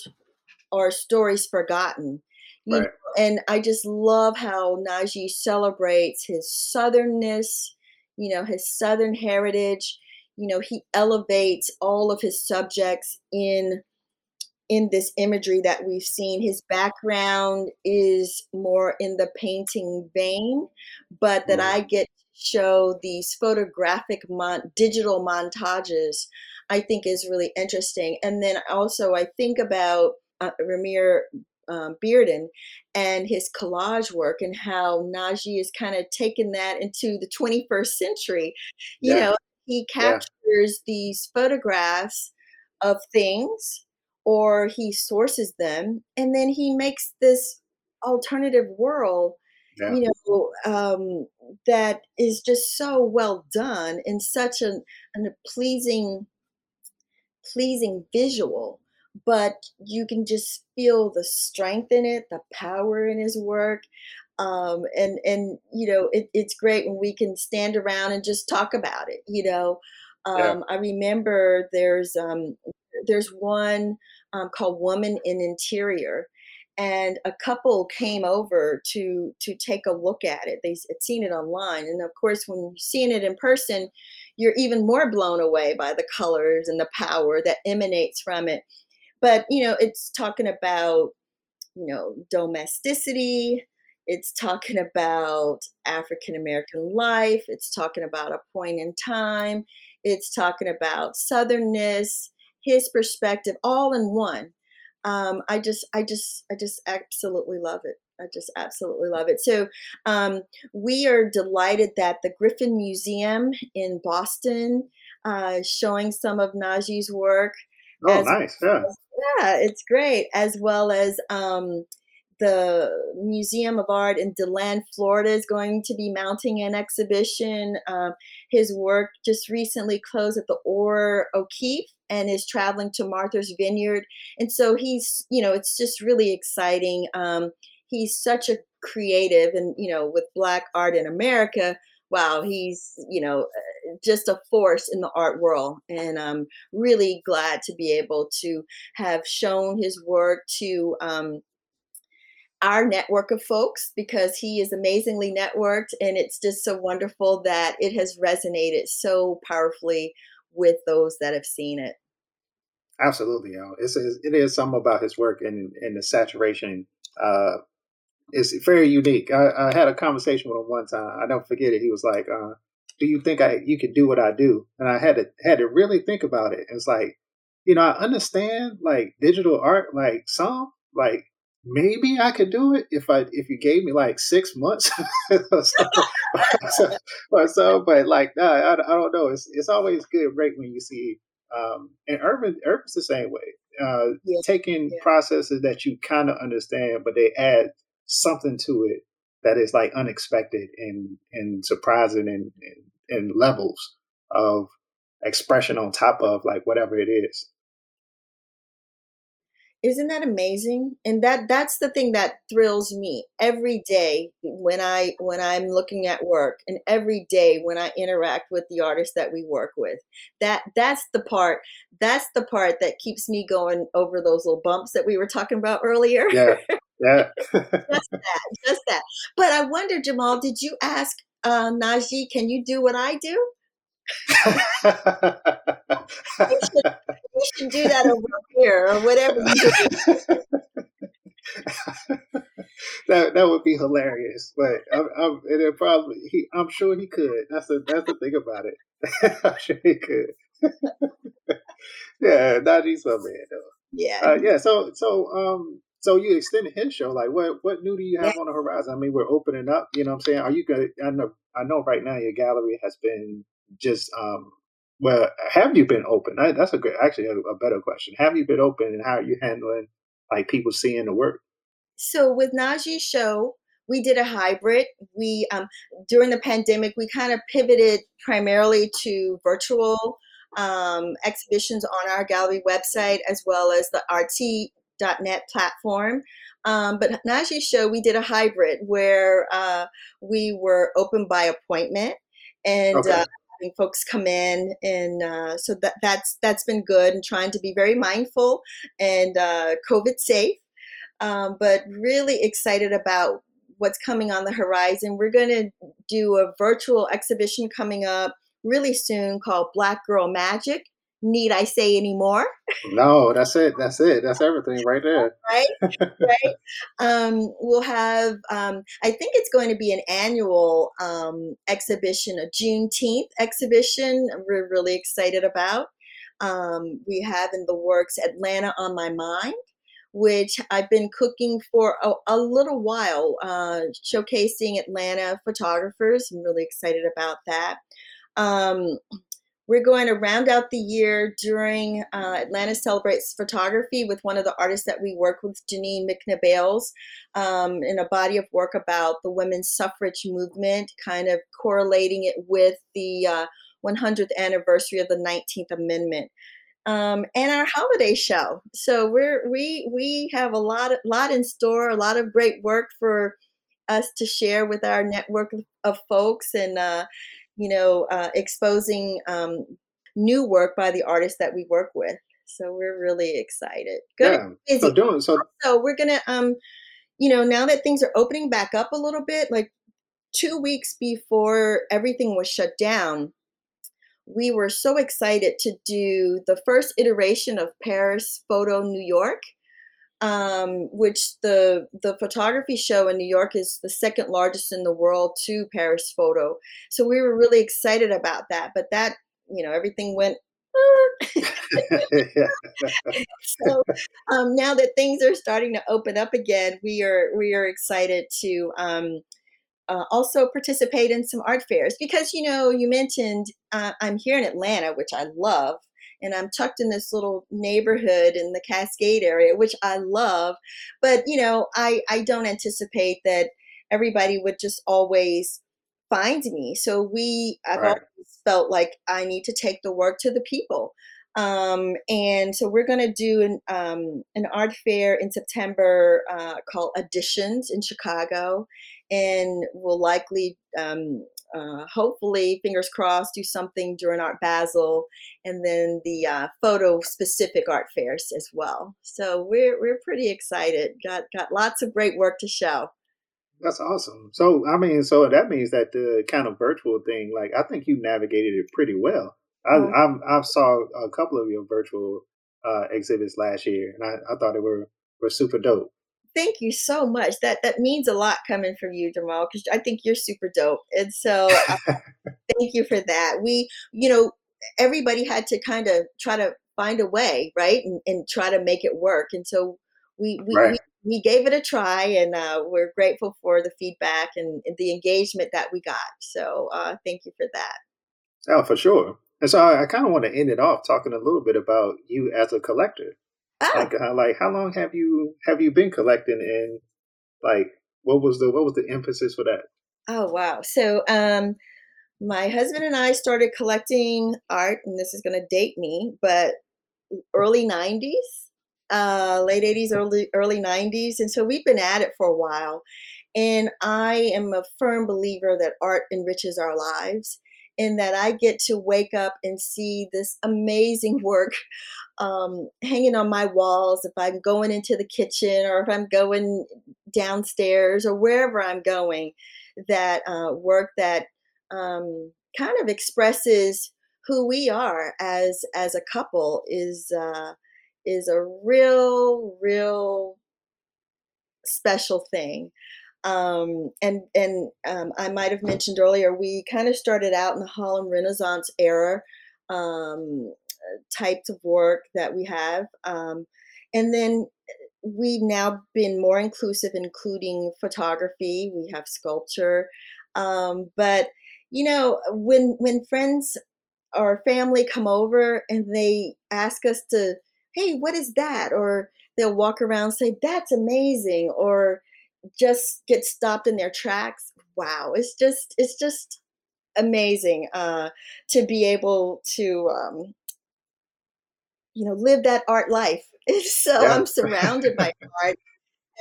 or stories forgotten. You right. know, and I just love how Najee celebrates his southernness, you know, his southern heritage. You know, he elevates all of his subjects in in this imagery that we've seen. His background is more in the painting vein, but that I get to show these photographic mon- digital montages, I think is really interesting. And then also, I think about uh, Romare um, Bearden and his collage work and how Najee is kind of taken that into the 21st century. You yeah. know, he captures yeah. these photographs of things or he sources them and then he makes this alternative world yeah. you know um, that is just so well done in such an, an, a pleasing pleasing visual but you can just feel the strength in it the power in his work um, and and you know it, it's great when we can stand around and just talk about it you know um, yeah. i remember there's um, there's one um, called Woman in Interior, and a couple came over to to take a look at it. They had seen it online, and of course, when you're seeing it in person, you're even more blown away by the colors and the power that emanates from it. But you know, it's talking about you know domesticity. It's talking about African American life. It's talking about a point in time. It's talking about Southernness his perspective all in one um, i just i just i just absolutely love it i just absolutely love it so um, we are delighted that the griffin museum in boston uh, showing some of najee's work oh nice yeah yeah it's great as well as um, the Museum of Art in DeLand, Florida is going to be mounting an exhibition. Um, his work just recently closed at the Ohr-O'Keefe and is traveling to Martha's Vineyard. And so he's, you know, it's just really exciting. Um, he's such a creative and, you know, with Black art in America, wow, he's, you know, just a force in the art world. And I'm really glad to be able to have shown his work to, um, our network of folks because he is amazingly networked and it's just so wonderful that it has resonated so powerfully with those that have seen it absolutely you know, it's it is something about his work and and the saturation uh it's very unique I, I had a conversation with him one time i don't forget it he was like uh do you think i you could do what i do and i had to had to really think about it it's like you know i understand like digital art like some like maybe I could do it if I if you gave me like six months or, so, or, so, But like, nah, I, I don't know. It's it's always good, right, when you see. Um, and Irvin Irvin's the same way. Uh, yeah. Taking yeah. processes that you kind of understand, but they add something to it that is like unexpected and and surprising and and, and levels of expression on top of like whatever it is. Isn't that amazing? And that that's the thing that thrills me. Every day when i when i'm looking at work and every day when i interact with the artists that we work with that that's the part that's the part that keeps me going over those little bumps that we were talking about earlier. Yeah yeah just that just that but i wonder jamal did you ask uh, najee can you do what i do we, should, we, should, do that over here or whatever that that would be hilarious, but I'm, I'm it probably he, I'm sure he could. That's the that's the thing about it. I'm sure he could. yeah, Najee's my man though. Yeah, uh, yeah. So so um so you extended his show. Like what what new do you have on the horizon? I mean, we're opening up. You know what I'm saying? Are you good? I know I know right now your gallery has been just um, well, have you been open? That's a good. actually, a, a better question. Have you been open, and how are you handling like people seeing the work? So with Najee's show, we did a hybrid. We um, during the pandemic, we kind of pivoted primarily to virtual um, exhibitions on our gallery website as well as the Artsy.net platform. Um, but Najee's show, we did a hybrid where uh, we were open by appointment and okay. uh, having folks come in, and uh, so that that's that's been good. And trying to be very mindful and uh, COVID safe, um, but really excited about what's coming on the horizon. We're going to do a virtual exhibition coming up really soon called Black Girl Magic need I say anymore? No, that's it. That's it. That's everything right there. right, right. Um, we'll have. Um, I think it's going to be an annual um, exhibition, a Juneteenth exhibition. We're really excited about. Um, we have in the works Atlanta on My Mind, which I've been cooking for a, a little while, uh, showcasing Atlanta photographers. I'm really excited about that. Um, we're going to round out the year during uh, Atlanta Celebrates Photography with one of the artists that we work with, Jeanine Michna-Bales, um, in a body of work about the women's suffrage movement, kind of correlating it with the uh, 100th anniversary of the 19th Amendment. Um, and our holiday show. So we're we we have a lot lot in store, a lot of great work for us to share with our network of folks, and uh, you know, uh, exposing um, new work by the artists that we work with. So we're really excited. Good. Yeah. So doing so. So we're gonna, um, you know, now that things are opening back up a little bit, like two weeks before everything was shut down, we were so excited to do the first iteration of Paris Photo New York um, which the the photography show in New York is the second largest in the world to Paris Photo. So we were really excited about that. But that you know everything went. so um, now that things are starting to open up again, we are we are excited to um, uh, also participate in some art fairs because you know you mentioned uh, I'm here in Atlanta, which I love and I'm tucked in this little neighborhood in the Cascade area, which I love. But you know, I I don't anticipate that everybody would just always find me. So we I've right. always felt like I need to take the work to the people. Um, and so we're going to do an, um, an art fair in September uh, called Additions in Chicago, and we'll likely um, uh, hopefully, fingers crossed, do something during Art Basel, and then the uh, photo specific art fairs as well. So we're we're pretty excited. Got got lots of great work to show. That's awesome. So I mean, so that means that the kind of virtual thing, like I think you navigated it pretty well. I oh. I, I saw a couple of your virtual uh, exhibits last year, and I, I thought they were were super dope thank you so much. That that means a lot coming from you, Jamal, because I think you're super dope. And so uh, thank you for that. We, you know, everybody had to kind of try to find a way, right, and, and try to make it work. And so we we, right. we we gave it a try and uh, we're grateful for the feedback and, and, the engagement that we got. So uh, thank you for that. Oh, for sure. And so I, I kind of want to end it off talking a little bit about you as a collector. Oh. Like, uh, like how long have you have you been collecting, and like what was the what was the emphasis for that? Oh wow! So um, my husband and I started collecting art, and this is going to date me, but early '90s, uh, late '80s, early early '90s, and so we've been at it for a while. And I am a firm believer that art enriches our lives in that I get to wake up and see this amazing work um, hanging on my walls if I'm going into the kitchen or if I'm going downstairs or wherever I'm going. That uh, work that um, kind of expresses who we are as as a couple is uh, is a real real special thing. Um, and and um, I might have mentioned earlier, we kind of started out in the Harlem Renaissance era um, types of work that we have, um, and then we've now been more inclusive, including photography. We have sculpture, um, but you know, when when friends or family come over and they ask us to, hey, what is that? Or they'll walk around and say, that's amazing, or just get stopped in their tracks. Wow, it's just it's just amazing uh, to be able to um, you know live that art life. so Yeah. I'm surrounded by art,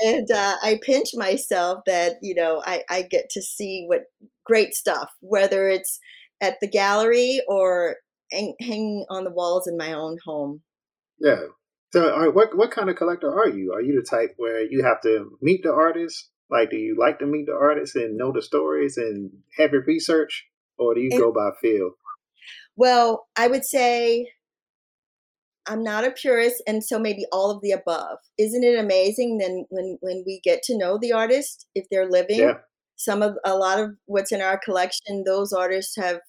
and uh, I pinch myself that you know I, I get to see what great stuff, whether it's at the gallery or hang, hanging on the walls in my own home. Yeah. So, right, what what kind of collector are you? Are you the type where you have to meet the artist? Like, do you like to meet the artists and know the stories and have your research, or do you And- go by feel? Well, I would say I'm not a purist, and so maybe all of the above. Isn't it amazing then when when we get to know the artist if they're living? Yeah. Some of a lot of what's in our collection, those artists have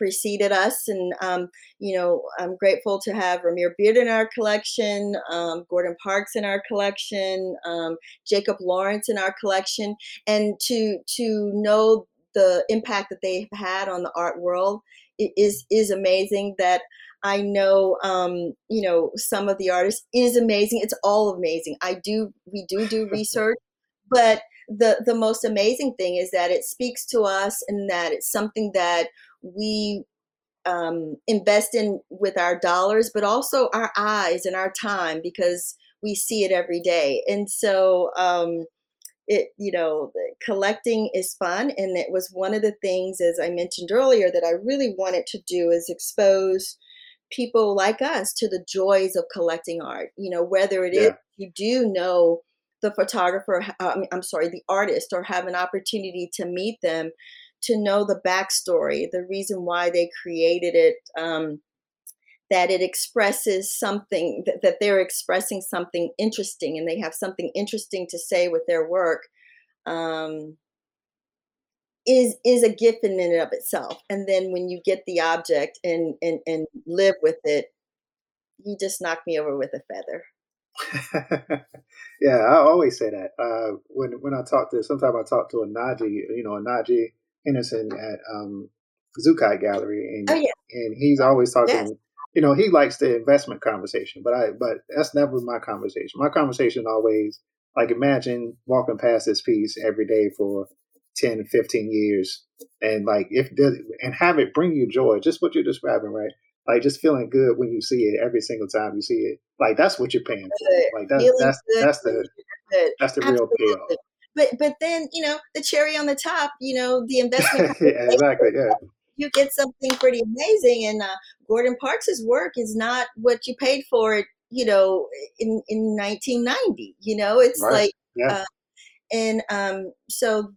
preceded us, and um, you know I'm grateful to have Romare Bearden in our collection, um, Gordon Parks in our collection, um, Jacob Lawrence in our collection, and to to know the impact that they've had on the art world is is amazing. That I know, um, you know, some of the artists is amazing. It's all amazing. I do, we do do research, but the the most amazing thing is that it speaks to us, and that it's something that we um, invest in with our dollars, but also our eyes and our time because we see it every day. And so, um, it you know, the collecting is fun, and it was one of the things, as I mentioned earlier, that I really wanted to do is expose people like us to the joys of collecting art. You know, whether it is Yeah. you do know the photographer, uh, I'm sorry, the artist, or have an opportunity to meet them, to know the backstory, the reason why they created it, um, that it expresses something, that, that they're expressing something interesting and they have something interesting to say with their work. Um, is is a gift in and of itself and then when you get the object and and and live with it you just knock me over with a feather yeah, I always say that. Uh, when when I talk to, sometimes I talk to Onaje, you know, Onaje Henderson at um, ZuCot Gallery, and oh yeah and he's always talking. yes You know, he likes the investment conversation, but I but that's never my conversation. My conversation always like imagine walking past this piece every day for 10, 15 years, and like if and have it bring you joy, just what you're describing, right? Like just feeling good when you see it every single time you see it. Like that's what you're paying for. Like that's that's that's the that's the real payoff. But but then you know the cherry on the top you know the investment yeah, exactly. Yeah, you get something pretty amazing and uh, gordon parks's work is not what you paid for it you know in in 1990 you know it's right. like Yeah, uh, and um, so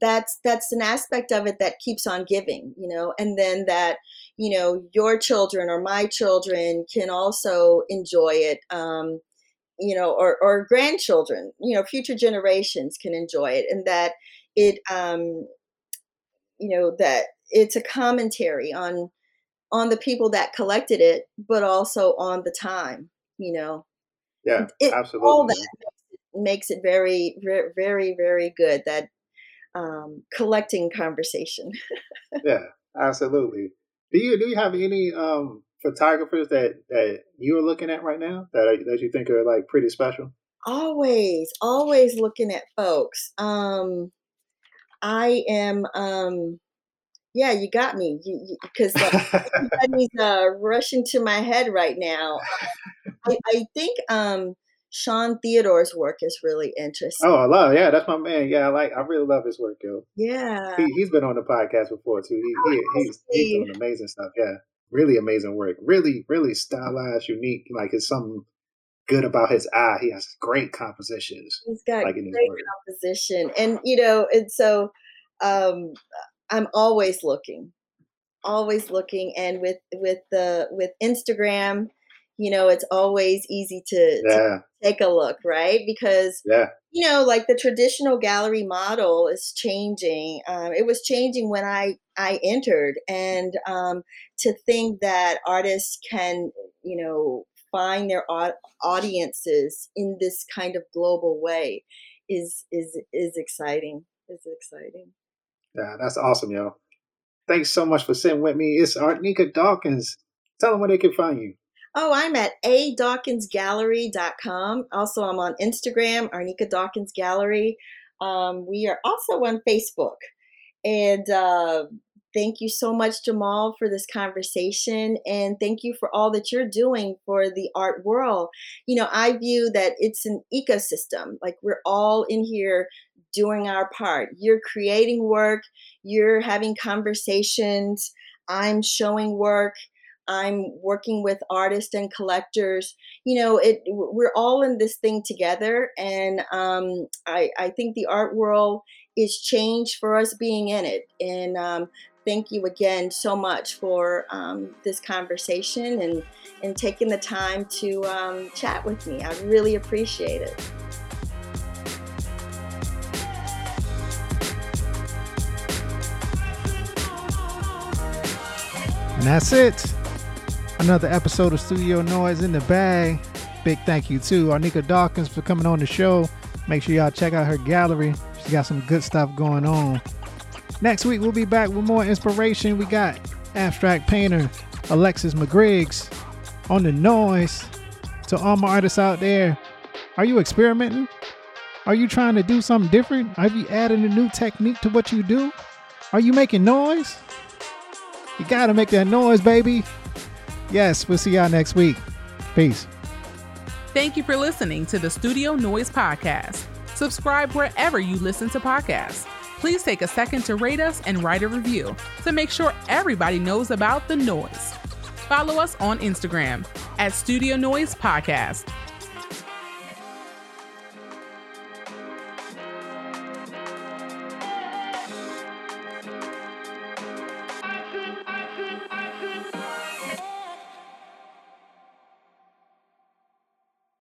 that's that's an aspect of it that keeps on giving you know and then that you know your children or my children can also enjoy it um, you know or, or grandchildren you know future generations can enjoy it and that it um, you know that it's a commentary on on the people that collected it but also on the time you know yeah, it all that makes it very very very very good that um, collecting conversation. Yeah, absolutely. Do you do you have any um photographers that that you're looking at right now that are, that you think are like pretty special? always, always looking at folks. Um, I am. Um, yeah, you got me. Because uh, everybody's uh, rushing to my head right now. I, I think um, Shawn Theodore's work is really interesting. oh, I love. Yeah, that's my man. Yeah, I like. I really love his work, yo. Yeah, He he's been on the podcast before too. He, he he's he's doing amazing stuff. Yeah, really amazing work. Really really stylized, unique. Like it's something good about his eye. He has great compositions. He's got Like great composition, and you know, and so um, I'm always looking, always looking, and with with the with Instagram, you know, it's always easy to, to take a look, right? Because yeah, you know, like the traditional gallery model is changing. Um, it was changing when I I entered, and um, to think that artists can, you know, find their audiences in this kind of global way is is is exciting. Is exciting. yeah. That's awesome, yo. thanks so much for sitting with me. It's Arnika Dawkins. Tell them where they can find you. Oh, I'm at adawkinsgallery.com. Also, I'm on Instagram, Arnika Dawkins Gallery. Um, we are also on Facebook. And uh, thank you so much, Jamal, for this conversation. And thank you for all that you're doing for the art world. You know, I view that it's an ecosystem. Like we're all in here doing our part. You're creating work, you're having conversations, I'm showing work. I'm working with artists and collectors. You know, it we're all in this thing together, and um, I, I think the art world is changed for us being in it. And um, thank you again so much for um, this conversation and and taking the time to um, chat with me. I really appreciate it. And that's it. Another episode of Studio Noise in the bag. Big thank you to Arnika Dawkins for coming on the show. Make sure y'all check out her gallery. She got some good stuff going on. Next week, we'll be back with more inspiration. We got abstract painter Alexis McGriggs on the noise. To all my artists out there, are you experimenting? Are you trying to do something different? Have you added a new technique to what you do? Are you making noise? You gotta make that noise, baby. Yes, we'll see y'all next week. Peace. Thank you for listening to the Studio Noise Podcast. Subscribe wherever you listen to podcasts. Please take a second to rate us and write a review to make sure everybody knows about the noise. Follow us on Instagram at Studio Noise Podcast